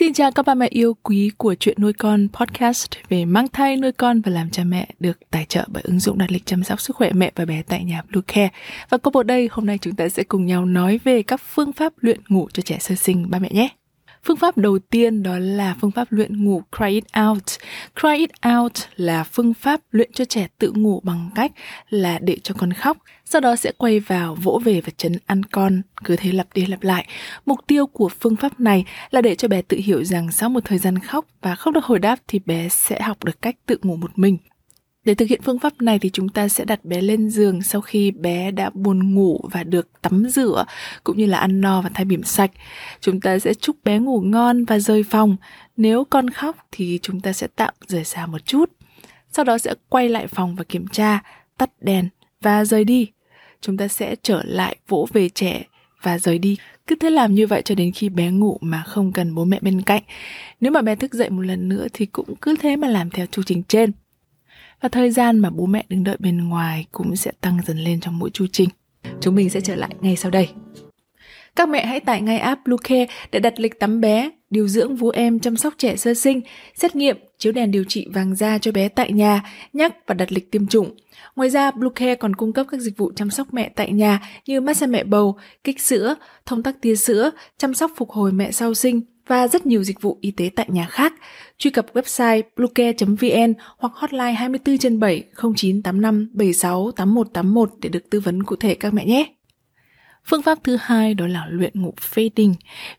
Xin chào các ba mẹ yêu quý của chuyện nuôi con podcast về mang thai, nuôi con và làm cha mẹ được tài trợ bởi ứng dụng đặt lịch chăm sóc sức khỏe mẹ và bé tại nhà Blue Care. Và cô bộ đây, hôm nay chúng ta sẽ cùng nhau nói về các phương pháp luyện ngủ cho trẻ sơ sinh ba mẹ nhé. Phương pháp đầu tiên đó là phương pháp luyện ngủ Cry It Out. Cry It Out là phương pháp luyện cho trẻ tự ngủ bằng cách là để cho con khóc, sau đó sẽ quay vào vỗ về và chấn ăn con, cứ thế lặp đi lặp lại. Mục tiêu của phương pháp này là để cho bé tự hiểu rằng sau một thời gian khóc và không được hồi đáp thì bé sẽ học được cách tự ngủ một mình. Để thực hiện phương pháp này thì chúng ta sẽ đặt bé lên giường sau khi bé đã buồn ngủ và được tắm rửa cũng như là ăn no và thay bỉm sạch. Chúng ta sẽ chúc bé ngủ ngon và rời phòng. Nếu con khóc thì chúng ta sẽ tạm rời xa một chút. Sau đó sẽ quay lại phòng và kiểm tra, tắt đèn và rời đi. Chúng ta sẽ trở lại vỗ về trẻ và rời đi. Cứ thế làm như vậy cho đến khi bé ngủ mà không cần bố mẹ bên cạnh. Nếu mà bé thức dậy một lần nữa thì cũng cứ thế mà làm theo chu trình trên và thời gian mà bố mẹ đứng đợi bên ngoài cũng sẽ tăng dần lên trong mỗi chu trình. Chúng mình sẽ trở lại ngay sau đây. Các mẹ hãy tải ngay app Bluecare để đặt lịch tắm bé, điều dưỡng vú em chăm sóc trẻ sơ sinh, xét nghiệm, chiếu đèn điều trị vàng da cho bé tại nhà, nhắc và đặt lịch tiêm chủng. Ngoài ra, Bluecare còn cung cấp các dịch vụ chăm sóc mẹ tại nhà như massage mẹ bầu, kích sữa, thông tắc tia sữa, chăm sóc phục hồi mẹ sau sinh, và rất nhiều dịch vụ y tế tại nhà khác. Truy cập website bluecare.vn hoặc hotline 24 trên 7 0985 76 8181 để được tư vấn cụ thể các mẹ nhé. Phương pháp thứ hai đó là luyện ngủ fading.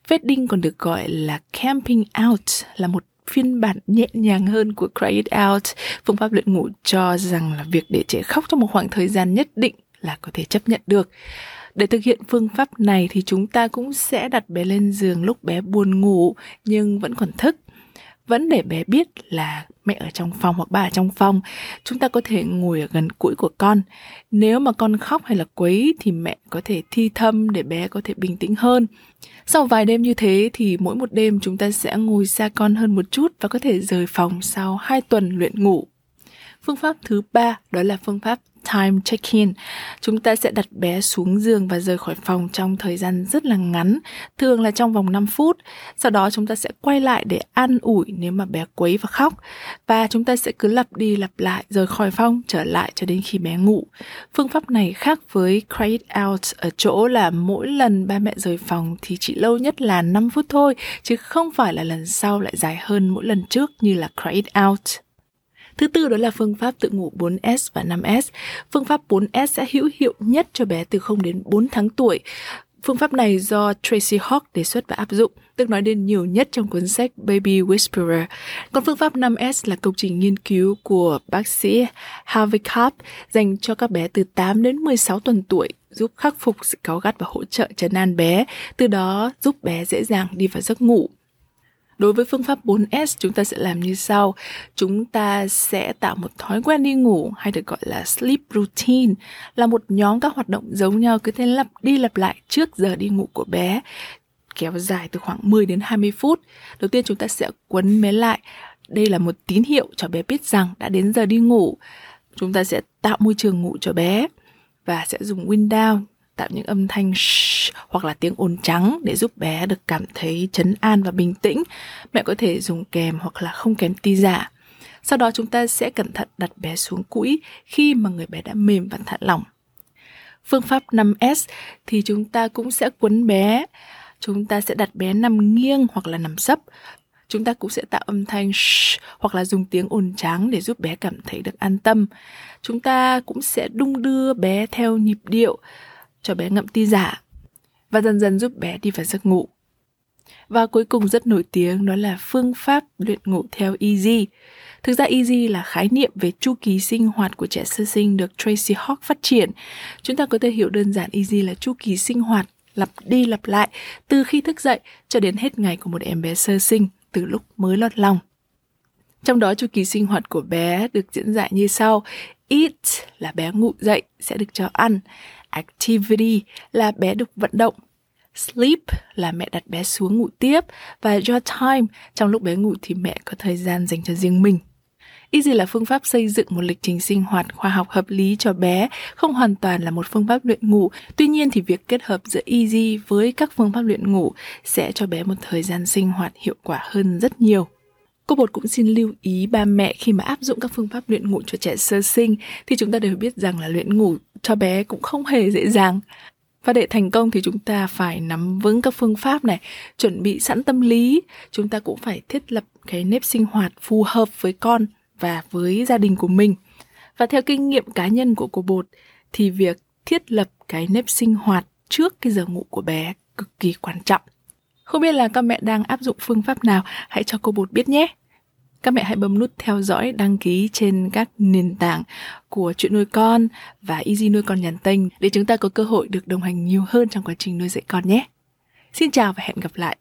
Fading còn được gọi là camping out, là một phiên bản nhẹ nhàng hơn của Cry It Out. Phương pháp luyện ngủ cho rằng là việc để trẻ khóc trong một khoảng thời gian nhất định là có thể chấp nhận được. Để thực hiện phương pháp này thì chúng ta cũng sẽ đặt bé lên giường lúc bé buồn ngủ, nhưng vẫn còn thức. Vẫn để bé biết là mẹ ở trong phòng hoặc ba ở trong phòng, chúng ta có thể ngồi ở gần cũi của con. Nếu mà con khóc hay là quấy thì mẹ có thể thi thâm để bé có thể bình tĩnh hơn. Sau vài đêm như thế thì mỗi một đêm chúng ta sẽ ngồi xa con hơn một chút và có thể rời phòng sau 2 tuần luyện ngủ. Phương pháp thứ ba đó là phương pháp time check-in. Chúng ta sẽ đặt bé xuống giường và rời khỏi phòng trong thời gian rất là ngắn, thường là trong vòng 5 phút. Sau đó chúng ta sẽ quay lại để an ủi nếu mà bé quấy và khóc. Và chúng ta sẽ cứ lặp đi lặp lại rời khỏi phòng trở lại cho đến khi bé ngủ. Phương pháp này khác với Cry It Out ở chỗ là mỗi lần ba mẹ rời phòng thì chỉ lâu nhất là 5 phút thôi, chứ không phải là lần sau lại dài hơn mỗi lần trước như là Cry It Out. Thứ tư đó là phương pháp tự ngủ 4S và 5S. Phương pháp 4S sẽ hữu hiệu nhất cho bé từ 0 đến 4 tháng tuổi. Phương pháp này do Tracy Hawk đề xuất và áp dụng, được nói đến nhiều nhất trong cuốn sách Baby Whisperer. Còn phương pháp 5S là công trình nghiên cứu của bác sĩ Harvey Karp dành cho các bé từ 8 đến 16 tuần tuổi giúp khắc phục sự cáu gắt và hỗ trợ trấn an bé, từ đó giúp bé dễ dàng đi vào giấc ngủ. Đối với phương pháp 4S chúng ta sẽ làm như sau. Chúng ta sẽ tạo một thói quen đi ngủ hay được gọi là sleep routine, là một nhóm các hoạt động giống nhau cứ thế lặp đi lặp lại trước giờ đi ngủ của bé, kéo dài từ khoảng 10 đến 20 phút. Đầu tiên chúng ta sẽ quấn bé lại. Đây là một tín hiệu cho bé biết rằng đã đến giờ đi ngủ. Chúng ta sẽ tạo môi trường ngủ cho bé và sẽ dùng wind down tạo những âm thanh shh, hoặc là tiếng ồn trắng để giúp bé được cảm thấy chấn an và bình tĩnh. Mẹ có thể dùng kèm hoặc là không kèm ti giả. Sau đó chúng ta sẽ cẩn thận đặt bé xuống cũi khi mà người bé đã mềm và thả lỏng. Phương pháp 5S thì chúng ta cũng sẽ quấn bé. Chúng ta sẽ đặt bé nằm nghiêng hoặc là nằm sấp. Chúng ta cũng sẽ tạo âm thanh shh, hoặc là dùng tiếng ồn trắng để giúp bé cảm thấy được an tâm. Chúng ta cũng sẽ đung đưa bé theo nhịp điệu cho bé ngậm ti giả và dần dần giúp bé đi vào giấc ngủ. Và cuối cùng rất nổi tiếng đó là phương pháp luyện ngủ theo Easy. Thực ra Easy là khái niệm về chu kỳ sinh hoạt của trẻ sơ sinh được Tracy Hawk phát triển. Chúng ta có thể hiểu đơn giản Easy là chu kỳ sinh hoạt lặp đi lặp lại từ khi thức dậy cho đến hết ngày của một em bé sơ sinh từ lúc mới lọt lòng. Trong đó, chu kỳ sinh hoạt của bé được diễn giải như sau. Eat là bé ngủ dậy sẽ được cho ăn. Activity là bé được vận động. Sleep là mẹ đặt bé xuống ngủ tiếp và your time trong lúc bé ngủ thì mẹ có thời gian dành cho riêng mình. Easy là phương pháp xây dựng một lịch trình sinh hoạt khoa học hợp lý cho bé, không hoàn toàn là một phương pháp luyện ngủ. Tuy nhiên thì việc kết hợp giữa Easy với các phương pháp luyện ngủ sẽ cho bé một thời gian sinh hoạt hiệu quả hơn rất nhiều. Cô Bột cũng xin lưu ý ba mẹ khi mà áp dụng các phương pháp luyện ngủ cho trẻ sơ sinh thì chúng ta đều biết rằng là luyện ngủ cho bé cũng không hề dễ dàng. Và để thành công thì chúng ta phải nắm vững các phương pháp này, chuẩn bị sẵn tâm lý, chúng ta cũng phải thiết lập cái nếp sinh hoạt phù hợp với con và với gia đình của mình. Và theo kinh nghiệm cá nhân của cô Bột thì việc thiết lập cái nếp sinh hoạt trước cái giờ ngủ của bé cực kỳ quan trọng. Không biết là các mẹ đang áp dụng phương pháp nào, hãy cho cô Bột biết nhé. Các mẹ hãy bấm nút theo dõi, đăng ký trên các nền tảng của chuyện nuôi con và Easy nuôi con nhàn tênh để chúng ta có cơ hội được đồng hành nhiều hơn trong quá trình nuôi dạy con nhé. Xin chào và hẹn gặp lại.